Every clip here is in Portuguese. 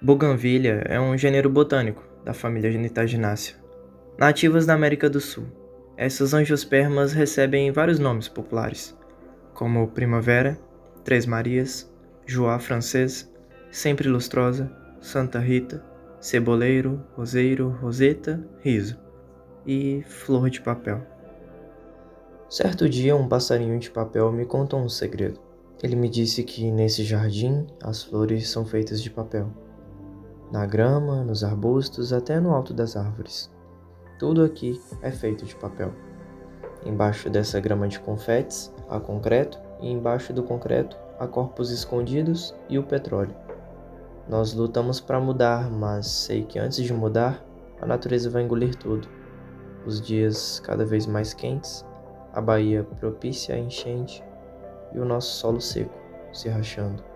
Bougainvillea é um gênero botânico da família Genitaginácea, nativas da América do Sul. Essas angiospermas recebem vários nomes populares, como Primavera, Três Marias, Joá francês, Sempre Lustrosa, Santa Rita, Ceboleiro, Roseiro, Roseta, Riso e Flor de Papel. Certo dia, um passarinho de papel me contou um segredo. Ele me disse que nesse jardim as flores são feitas de papel na grama, nos arbustos, até no alto das árvores. Tudo aqui é feito de papel. Embaixo dessa grama de confetes há concreto, e embaixo do concreto há corpos escondidos e o petróleo. Nós lutamos para mudar, mas sei que antes de mudar, a natureza vai engolir tudo. Os dias cada vez mais quentes, a baía propícia à enchente e o nosso solo seco se rachando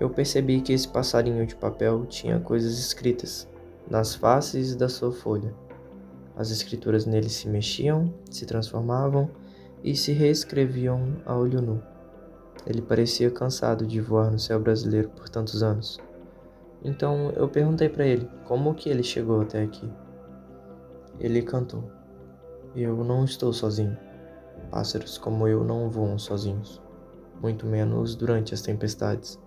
eu percebi que esse passarinho de papel tinha coisas escritas nas faces da sua folha. As escrituras nele se mexiam, se transformavam e se reescreviam a olho nu. Ele parecia cansado de voar no céu brasileiro por tantos anos. Então eu perguntei para ele como que ele chegou até aqui. Ele cantou: Eu não estou sozinho. Pássaros como eu não voam sozinhos, muito menos durante as tempestades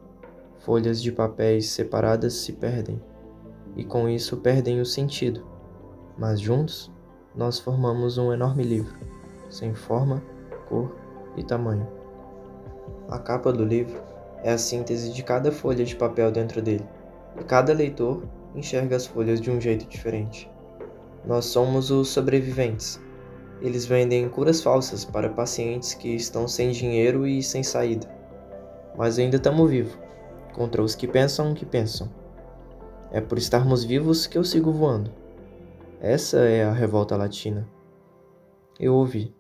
folhas de papéis separadas se perdem, e com isso perdem o sentido, mas juntos nós formamos um enorme livro, sem forma, cor e tamanho. A capa do livro é a síntese de cada folha de papel dentro dele, e cada leitor enxerga as folhas de um jeito diferente. Nós somos os sobreviventes. Eles vendem curas falsas para pacientes que estão sem dinheiro e sem saída. Mas ainda estamos vivos contra os que pensam que pensam. É por estarmos vivos que eu sigo voando. Essa é a revolta latina. Eu ouvi.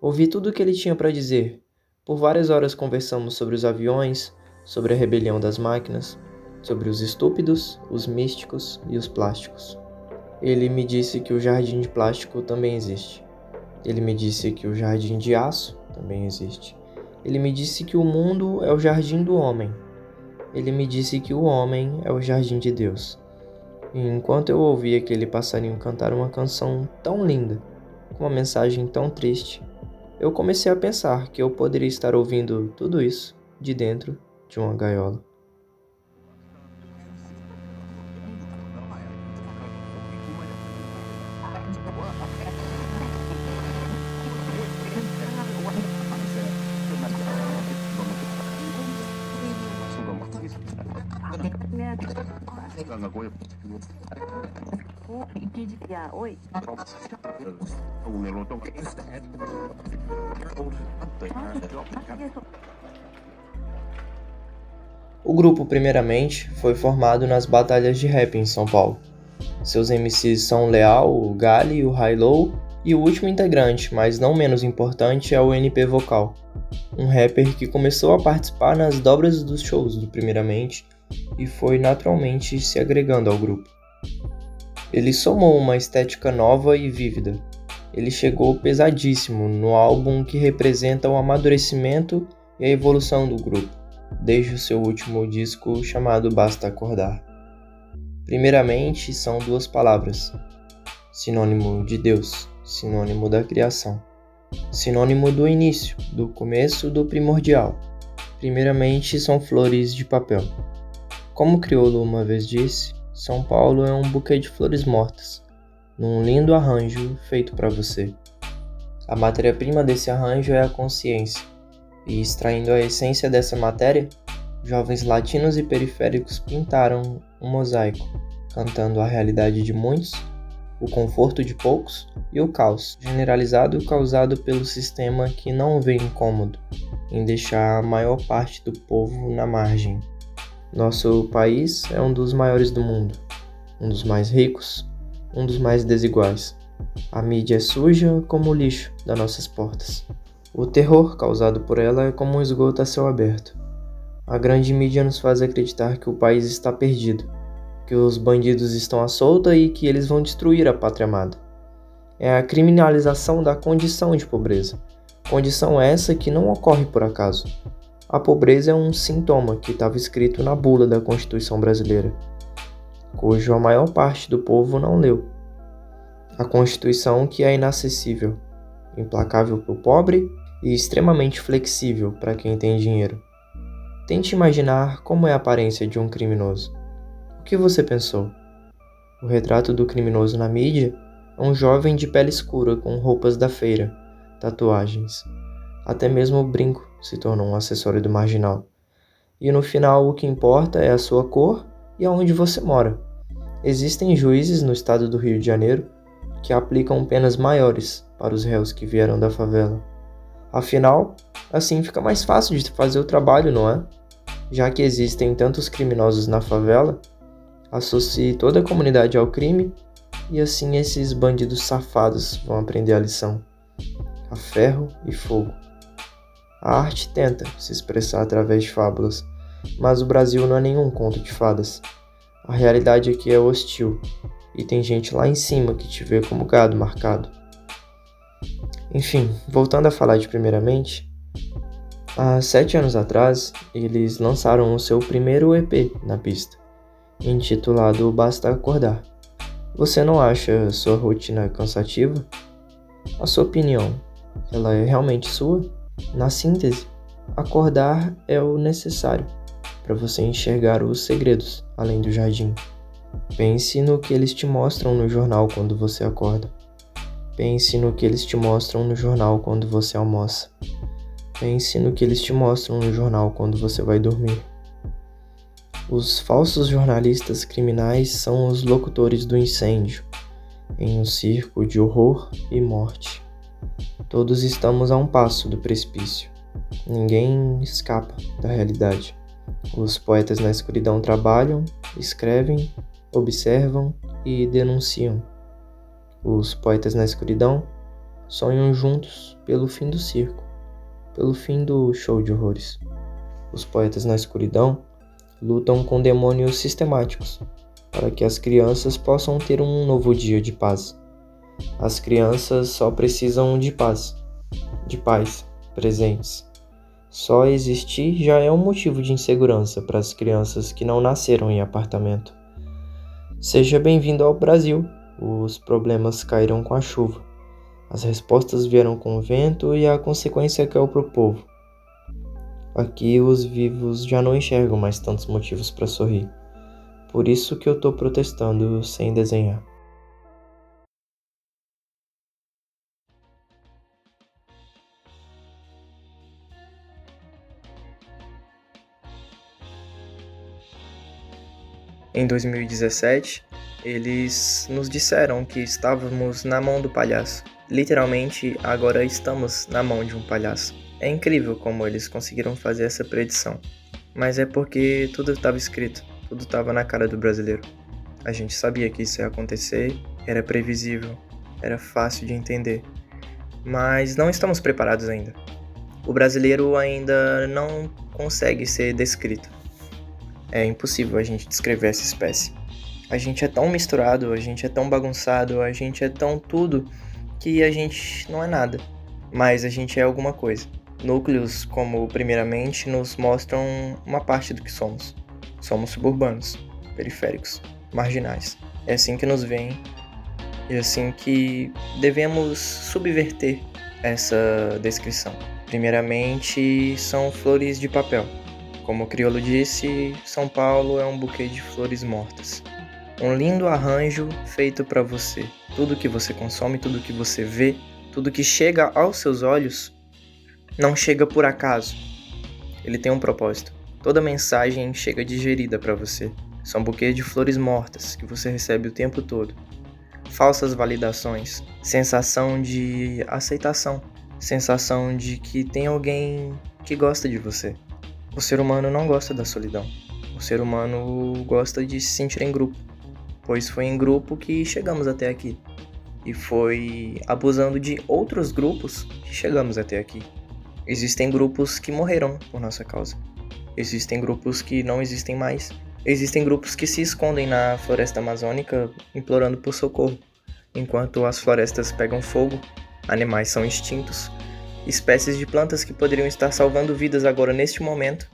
Ouvi tudo o que ele tinha para dizer. Por várias horas conversamos sobre os aviões, sobre a rebelião das máquinas, sobre os estúpidos, os místicos e os plásticos. Ele me disse que o jardim de plástico também existe. Ele me disse que o jardim de aço também existe. Ele me disse que o mundo é o jardim do homem ele me disse que o homem é o jardim de Deus. E enquanto eu ouvia aquele passarinho cantar uma canção tão linda, com uma mensagem tão triste, eu comecei a pensar que eu poderia estar ouvindo tudo isso de dentro de uma gaiola. O grupo, primeiramente, foi formado nas batalhas de rap em São Paulo. Seus MCs são o Leal, o Gali, o High-Low e o último integrante, mas não menos importante, é o NP Vocal, um rapper que começou a participar nas dobras dos shows do Primeiramente e foi naturalmente se agregando ao grupo. Ele somou uma estética nova e vívida. Ele chegou pesadíssimo no álbum que representa o amadurecimento e a evolução do grupo, desde o seu último disco chamado Basta Acordar. Primeiramente, são duas palavras: sinônimo de Deus, sinônimo da criação, sinônimo do início, do começo, do primordial. Primeiramente, são flores de papel. Como Criolo uma vez disse, São Paulo é um buquê de flores mortas, num lindo arranjo feito para você. A matéria-prima desse arranjo é a consciência, e extraindo a essência dessa matéria, jovens latinos e periféricos pintaram um mosaico, cantando a realidade de muitos, o conforto de poucos e o caos generalizado causado pelo sistema que não vê incômodo em deixar a maior parte do povo na margem. Nosso país é um dos maiores do mundo, um dos mais ricos, um dos mais desiguais. A mídia é suja como o lixo das nossas portas. O terror causado por ela é como um esgoto a céu aberto. A grande mídia nos faz acreditar que o país está perdido, que os bandidos estão à solta e que eles vão destruir a pátria amada. É a criminalização da condição de pobreza. Condição essa que não ocorre por acaso. A pobreza é um sintoma que estava escrito na bula da Constituição brasileira, cujo a maior parte do povo não leu. A Constituição que é inacessível, implacável para o pobre e extremamente flexível para quem tem dinheiro. Tente imaginar como é a aparência de um criminoso. O que você pensou? O retrato do criminoso na mídia é um jovem de pele escura com roupas da feira, tatuagens. Até mesmo o brinco se tornou um acessório do marginal. E no final, o que importa é a sua cor e aonde você mora. Existem juízes no estado do Rio de Janeiro que aplicam penas maiores para os réus que vieram da favela. Afinal, assim fica mais fácil de fazer o trabalho, não é? Já que existem tantos criminosos na favela, associe toda a comunidade ao crime e assim esses bandidos safados vão aprender a lição. A ferro e fogo. A arte tenta se expressar através de fábulas, mas o Brasil não é nenhum conto de fadas. A realidade aqui é hostil e tem gente lá em cima que te vê como gado marcado. Enfim, voltando a falar de primeiramente, há sete anos atrás eles lançaram o seu primeiro EP na pista, intitulado Basta Acordar. Você não acha sua rotina cansativa? A sua opinião, ela é realmente sua? Na síntese, acordar é o necessário para você enxergar os segredos além do jardim. Pense no que eles te mostram no jornal quando você acorda. Pense no que eles te mostram no jornal quando você almoça. Pense no que eles te mostram no jornal quando você vai dormir. Os falsos jornalistas criminais são os locutores do incêndio, em um circo de horror e morte. Todos estamos a um passo do precipício. Ninguém escapa da realidade. Os poetas na escuridão trabalham, escrevem, observam e denunciam. Os poetas na escuridão sonham juntos pelo fim do circo, pelo fim do show de horrores. Os poetas na escuridão lutam com demônios sistemáticos para que as crianças possam ter um novo dia de paz. As crianças só precisam de paz, de paz, presentes. Só existir já é um motivo de insegurança para as crianças que não nasceram em apartamento. Seja bem-vindo ao Brasil. Os problemas caíram com a chuva. As respostas vieram com o vento e a consequência caiu para o povo. Aqui os vivos já não enxergam mais tantos motivos para sorrir. Por isso que eu tô protestando sem desenhar. Em 2017, eles nos disseram que estávamos na mão do palhaço. Literalmente, agora estamos na mão de um palhaço. É incrível como eles conseguiram fazer essa predição, mas é porque tudo estava escrito, tudo estava na cara do brasileiro. A gente sabia que isso ia acontecer, era previsível, era fácil de entender, mas não estamos preparados ainda. O brasileiro ainda não consegue ser descrito. É impossível a gente descrever essa espécie. A gente é tão misturado, a gente é tão bagunçado, a gente é tão tudo que a gente não é nada, mas a gente é alguma coisa. Núcleos, como primeiramente, nos mostram uma parte do que somos. Somos suburbanos, periféricos, marginais. É assim que nos veem e é assim que devemos subverter essa descrição. Primeiramente, são flores de papel. Como o crioulo disse, São Paulo é um buquê de flores mortas. Um lindo arranjo feito para você. Tudo que você consome, tudo que você vê, tudo que chega aos seus olhos não chega por acaso. Ele tem um propósito. Toda mensagem chega digerida para você. São buquês de flores mortas que você recebe o tempo todo. Falsas validações, sensação de aceitação, sensação de que tem alguém que gosta de você. O ser humano não gosta da solidão. O ser humano gosta de se sentir em grupo, pois foi em grupo que chegamos até aqui. E foi abusando de outros grupos que chegamos até aqui. Existem grupos que morreram por nossa causa. Existem grupos que não existem mais. Existem grupos que se escondem na floresta amazônica implorando por socorro. Enquanto as florestas pegam fogo, animais são extintos Espécies de plantas que poderiam estar salvando vidas agora neste momento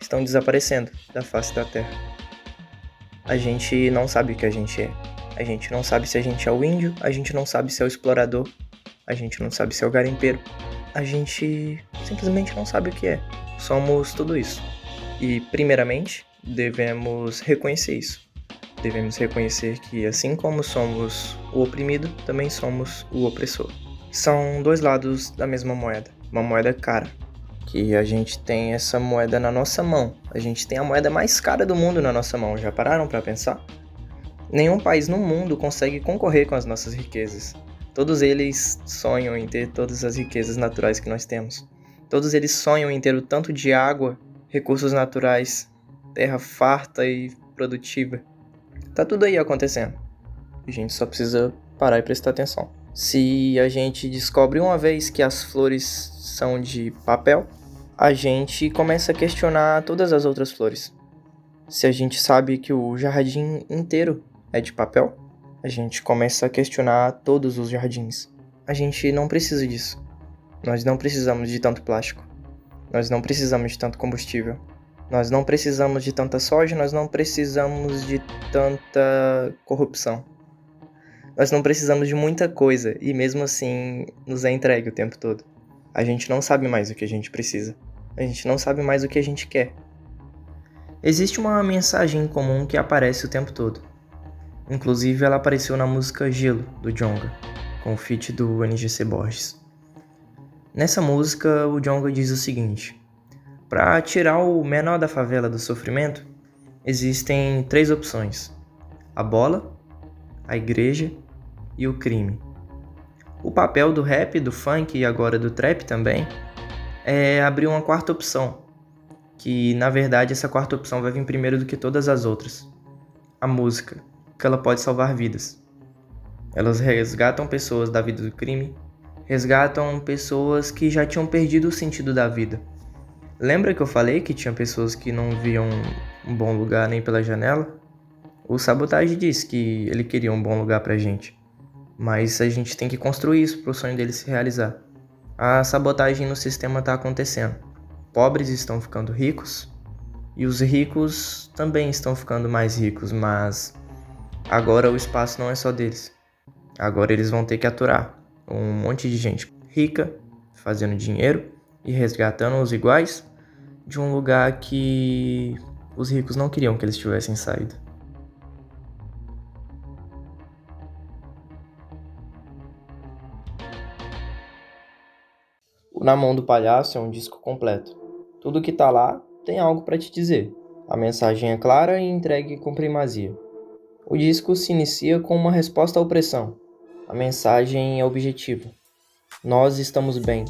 estão desaparecendo da face da Terra. A gente não sabe o que a gente é. A gente não sabe se a gente é o índio, a gente não sabe se é o explorador, a gente não sabe se é o garimpeiro. A gente simplesmente não sabe o que é. Somos tudo isso. E, primeiramente, devemos reconhecer isso. Devemos reconhecer que, assim como somos o oprimido, também somos o opressor. São dois lados da mesma moeda, uma moeda cara. Que a gente tem essa moeda na nossa mão. A gente tem a moeda mais cara do mundo na nossa mão. Já pararam para pensar? Nenhum país no mundo consegue concorrer com as nossas riquezas. Todos eles sonham em ter todas as riquezas naturais que nós temos. Todos eles sonham em ter o tanto de água, recursos naturais, terra farta e produtiva. Tá tudo aí acontecendo. A gente só precisa parar e prestar atenção. Se a gente descobre uma vez que as flores são de papel, a gente começa a questionar todas as outras flores. Se a gente sabe que o jardim inteiro é de papel, a gente começa a questionar todos os jardins. A gente não precisa disso. Nós não precisamos de tanto plástico. Nós não precisamos de tanto combustível. Nós não precisamos de tanta soja, nós não precisamos de tanta corrupção. Nós não precisamos de muita coisa e mesmo assim nos é entregue o tempo todo. A gente não sabe mais o que a gente precisa. A gente não sabe mais o que a gente quer. Existe uma mensagem comum que aparece o tempo todo. Inclusive ela apareceu na música Gelo do Jonga, com o feat do NGC Borges. Nessa música, o Jonga diz o seguinte: Para tirar o menor da favela do sofrimento, existem três opções: a bola, a igreja e o crime. O papel do rap, do funk e agora do trap também é abrir uma quarta opção, que na verdade essa quarta opção vai vir primeiro do que todas as outras: a música, que ela pode salvar vidas. Elas resgatam pessoas da vida do crime resgatam pessoas que já tinham perdido o sentido da vida. Lembra que eu falei que tinha pessoas que não viam um bom lugar nem pela janela? O Sabotage disse que ele queria um bom lugar pra gente. Mas a gente tem que construir isso para o sonho dele se realizar. A sabotagem no sistema está acontecendo. Pobres estão ficando ricos e os ricos também estão ficando mais ricos, mas agora o espaço não é só deles. Agora eles vão ter que aturar um monte de gente rica fazendo dinheiro e resgatando os iguais de um lugar que os ricos não queriam que eles tivessem saído. Na Mão do Palhaço é um disco completo. Tudo que tá lá tem algo para te dizer. A mensagem é clara e entregue com primazia. O disco se inicia com uma resposta à opressão, a mensagem é objetiva. Nós estamos bem.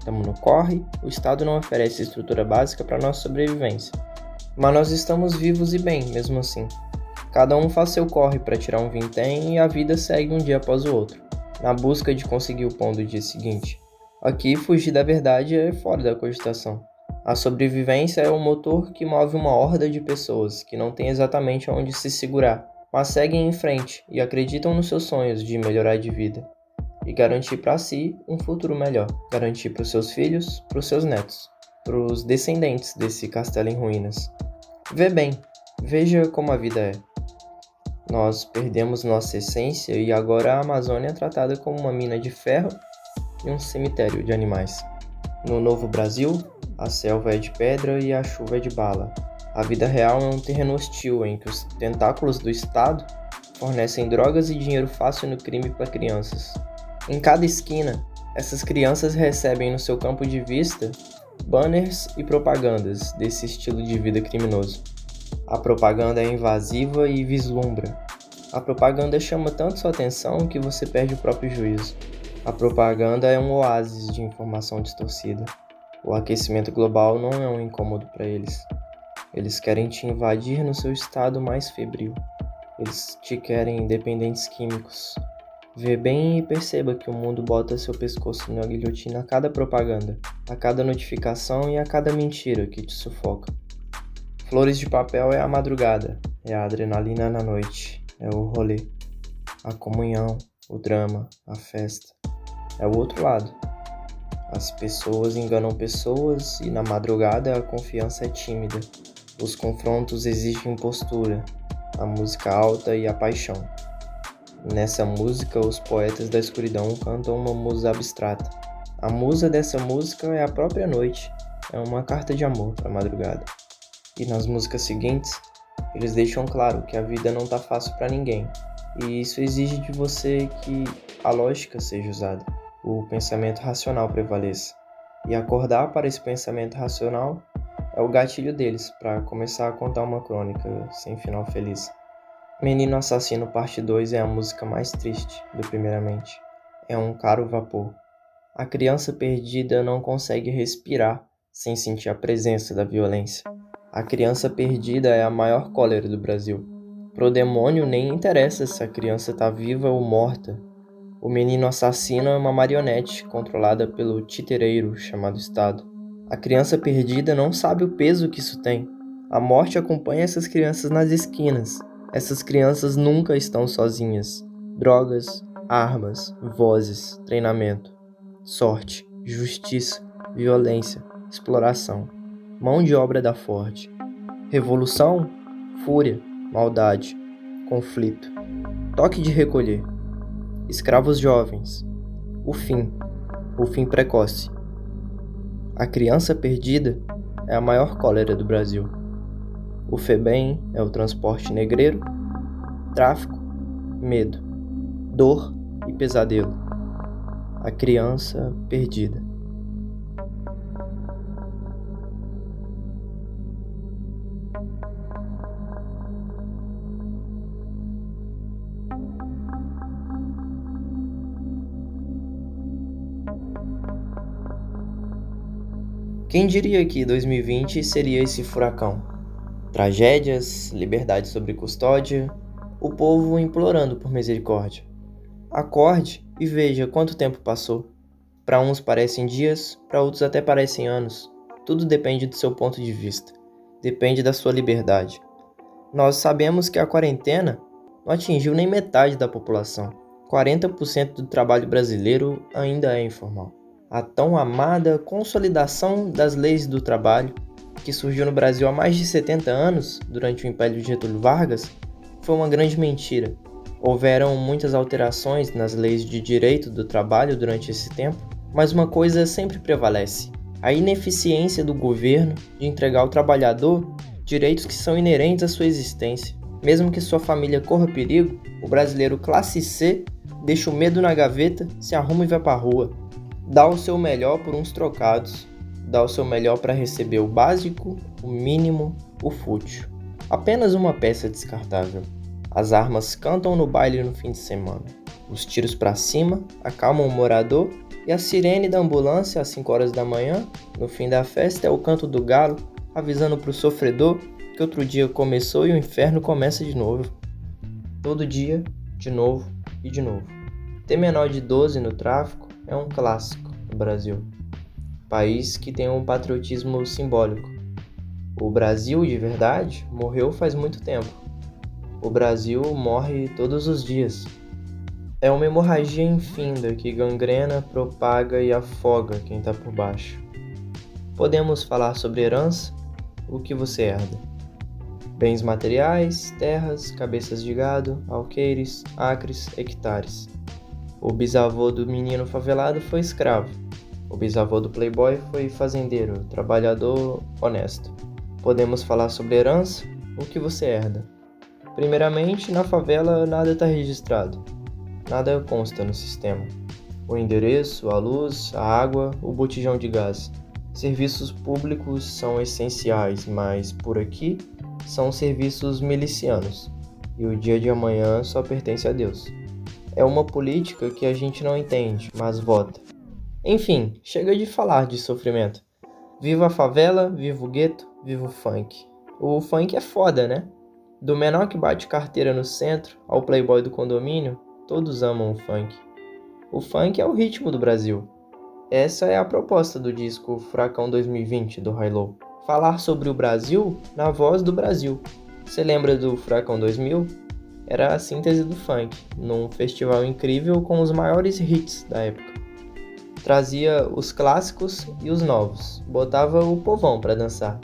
Estamos no corre, o Estado não oferece estrutura básica para nossa sobrevivência. Mas nós estamos vivos e bem, mesmo assim. Cada um faz seu corre para tirar um vintém e a vida segue um dia após o outro, na busca de conseguir o pão do dia seguinte. Aqui, fugir da verdade é fora da cogitação. A sobrevivência é o motor que move uma horda de pessoas que não tem exatamente onde se segurar mas seguem em frente e acreditam nos seus sonhos de melhorar de vida e garantir para si um futuro melhor, garantir para os seus filhos, para os seus netos, para os descendentes desse castelo em ruínas. Vê bem, veja como a vida é. Nós perdemos nossa essência e agora a Amazônia é tratada como uma mina de ferro um cemitério de animais. No Novo Brasil, a selva é de pedra e a chuva é de bala. A vida real é um terreno hostil em que os tentáculos do Estado fornecem drogas e dinheiro fácil no crime para crianças. Em cada esquina, essas crianças recebem no seu campo de vista banners e propagandas desse estilo de vida criminoso. A propaganda é invasiva e vislumbra. A propaganda chama tanto sua atenção que você perde o próprio juízo. A propaganda é um oásis de informação distorcida. O aquecimento global não é um incômodo para eles. Eles querem te invadir no seu estado mais febril. Eles te querem dependentes químicos. Vê bem e perceba que o mundo bota seu pescoço na guilhotina a cada propaganda, a cada notificação e a cada mentira que te sufoca. Flores de papel é a madrugada, é a adrenalina na noite, é o rolê, a comunhão, o drama, a festa. É o outro lado. As pessoas enganam pessoas e na madrugada a confiança é tímida. Os confrontos exigem postura, a música alta e a paixão. Nessa música, os poetas da escuridão cantam uma musa abstrata. A musa dessa música é a própria noite, é uma carta de amor para a madrugada. E nas músicas seguintes, eles deixam claro que a vida não tá fácil para ninguém, e isso exige de você que a lógica seja usada, o pensamento racional prevaleça. E acordar para esse pensamento racional é o gatilho deles para começar a contar uma crônica sem final feliz. Menino Assassino Parte 2 é a música mais triste do Primeiramente. É um caro vapor. A criança perdida não consegue respirar sem sentir a presença da violência. A criança perdida é a maior cólera do Brasil. Pro demônio nem interessa se a criança está viva ou morta. O menino assassino é uma marionete controlada pelo titereiro chamado Estado. A criança perdida não sabe o peso que isso tem. A morte acompanha essas crianças nas esquinas, essas crianças nunca estão sozinhas. Drogas, armas, vozes, treinamento, sorte, justiça, violência, exploração, mão de obra da Ford, revolução, fúria, maldade, conflito, toque de recolher, escravos jovens, o fim, o fim precoce. A criança perdida é a maior cólera do Brasil. O FEBEM é o transporte negreiro, tráfico, medo, dor e pesadelo. A criança perdida. Quem diria que 2020 seria esse furacão? Tragédias, liberdade sobre custódia, o povo implorando por misericórdia. Acorde e veja quanto tempo passou. Para uns parecem dias, para outros até parecem anos. Tudo depende do seu ponto de vista. Depende da sua liberdade. Nós sabemos que a quarentena não atingiu nem metade da população. 40% do trabalho brasileiro ainda é informal. A tão amada consolidação das leis do trabalho que surgiu no Brasil há mais de 70 anos, durante o Império de Getúlio Vargas, foi uma grande mentira. Houveram muitas alterações nas leis de direito do trabalho durante esse tempo, mas uma coisa sempre prevalece: a ineficiência do governo de entregar ao trabalhador direitos que são inerentes à sua existência. Mesmo que sua família corra perigo, o brasileiro classe C deixa o medo na gaveta, se arruma e vai para a rua. Dá o seu melhor por uns trocados, dá o seu melhor para receber o básico, o mínimo, o fútil. Apenas uma peça descartável. As armas cantam no baile no fim de semana. Os tiros para cima acalmam o morador e a sirene da ambulância às 5 horas da manhã, no fim da festa, é o canto do galo, avisando para o sofredor que outro dia começou e o inferno começa de novo. Todo dia, de novo e de novo. Ter menor de 12 no tráfico é um clássico no Brasil país que tem um patriotismo simbólico. O Brasil, de verdade, morreu faz muito tempo. O Brasil morre todos os dias. É uma hemorragia infinda que gangrena, propaga e afoga quem está por baixo. Podemos falar sobre herança? O que você herda? Bens materiais, terras, cabeças de gado, alqueires, acres, hectares. O bisavô do menino favelado foi escravo o bisavô do playboy foi fazendeiro, trabalhador, honesto. Podemos falar sobre herança? O que você herda? Primeiramente, na favela nada está registrado. Nada consta no sistema. O endereço, a luz, a água, o botijão de gás. Serviços públicos são essenciais, mas por aqui são serviços milicianos. E o dia de amanhã só pertence a Deus. É uma política que a gente não entende, mas vota. Enfim, chega de falar de sofrimento. Viva a favela, viva o gueto, viva o funk. O funk é foda, né? Do menor que bate carteira no centro ao playboy do condomínio, todos amam o funk. O funk é o ritmo do Brasil. Essa é a proposta do disco Furacão 2020 do Hilo. Falar sobre o Brasil na voz do Brasil. Você lembra do Furacão 2000? Era a síntese do funk, num festival incrível com os maiores hits da época Trazia os clássicos e os novos, botava o povão para dançar.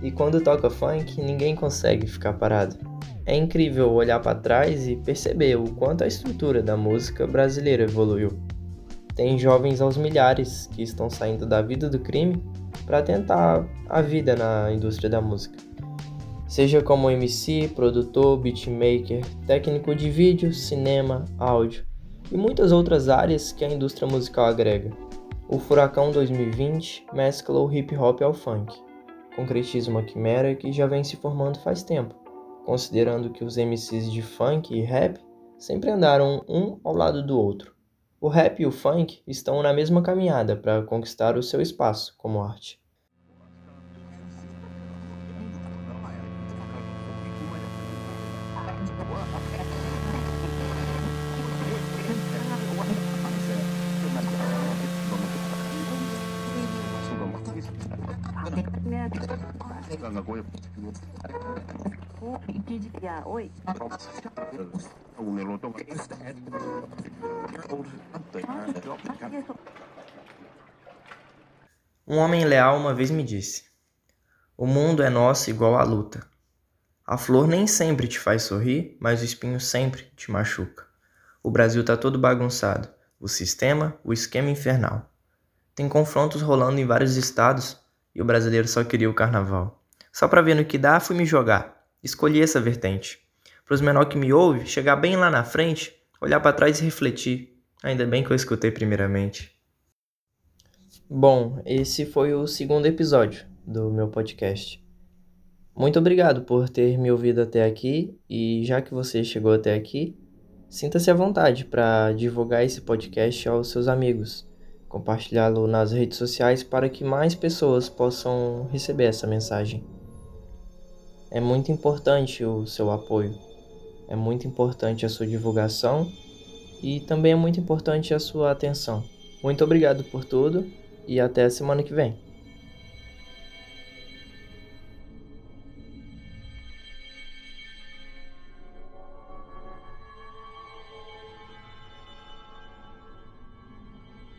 E quando toca funk, ninguém consegue ficar parado. É incrível olhar para trás e perceber o quanto a estrutura da música brasileira evoluiu. Tem jovens aos milhares que estão saindo da vida do crime para tentar a vida na indústria da música. Seja como MC, produtor, beatmaker, técnico de vídeo, cinema, áudio e muitas outras áreas que a indústria musical agrega. O Furacão 2020 mescla o hip hop ao funk, concretiza uma quimera que já vem se formando faz tempo, considerando que os MCs de funk e rap sempre andaram um ao lado do outro. O rap e o funk estão na mesma caminhada para conquistar o seu espaço como arte. Um homem leal uma vez me disse: O mundo é nosso igual à luta. A flor nem sempre te faz sorrir, mas o espinho sempre te machuca. O Brasil tá todo bagunçado. O sistema, o esquema infernal. Tem confrontos rolando em vários estados e o brasileiro só queria o carnaval. Só pra ver no que dá, fui me jogar. Escolhi essa vertente. Para os menor que me ouve, chegar bem lá na frente, olhar para trás e refletir. Ainda bem que eu escutei primeiramente. Bom, esse foi o segundo episódio do meu podcast. Muito obrigado por ter me ouvido até aqui e já que você chegou até aqui, sinta-se à vontade para divulgar esse podcast aos seus amigos compartilhá-lo nas redes sociais para que mais pessoas possam receber essa mensagem. É muito importante o seu apoio, é muito importante a sua divulgação e também é muito importante a sua atenção. Muito obrigado por tudo e até a semana que vem.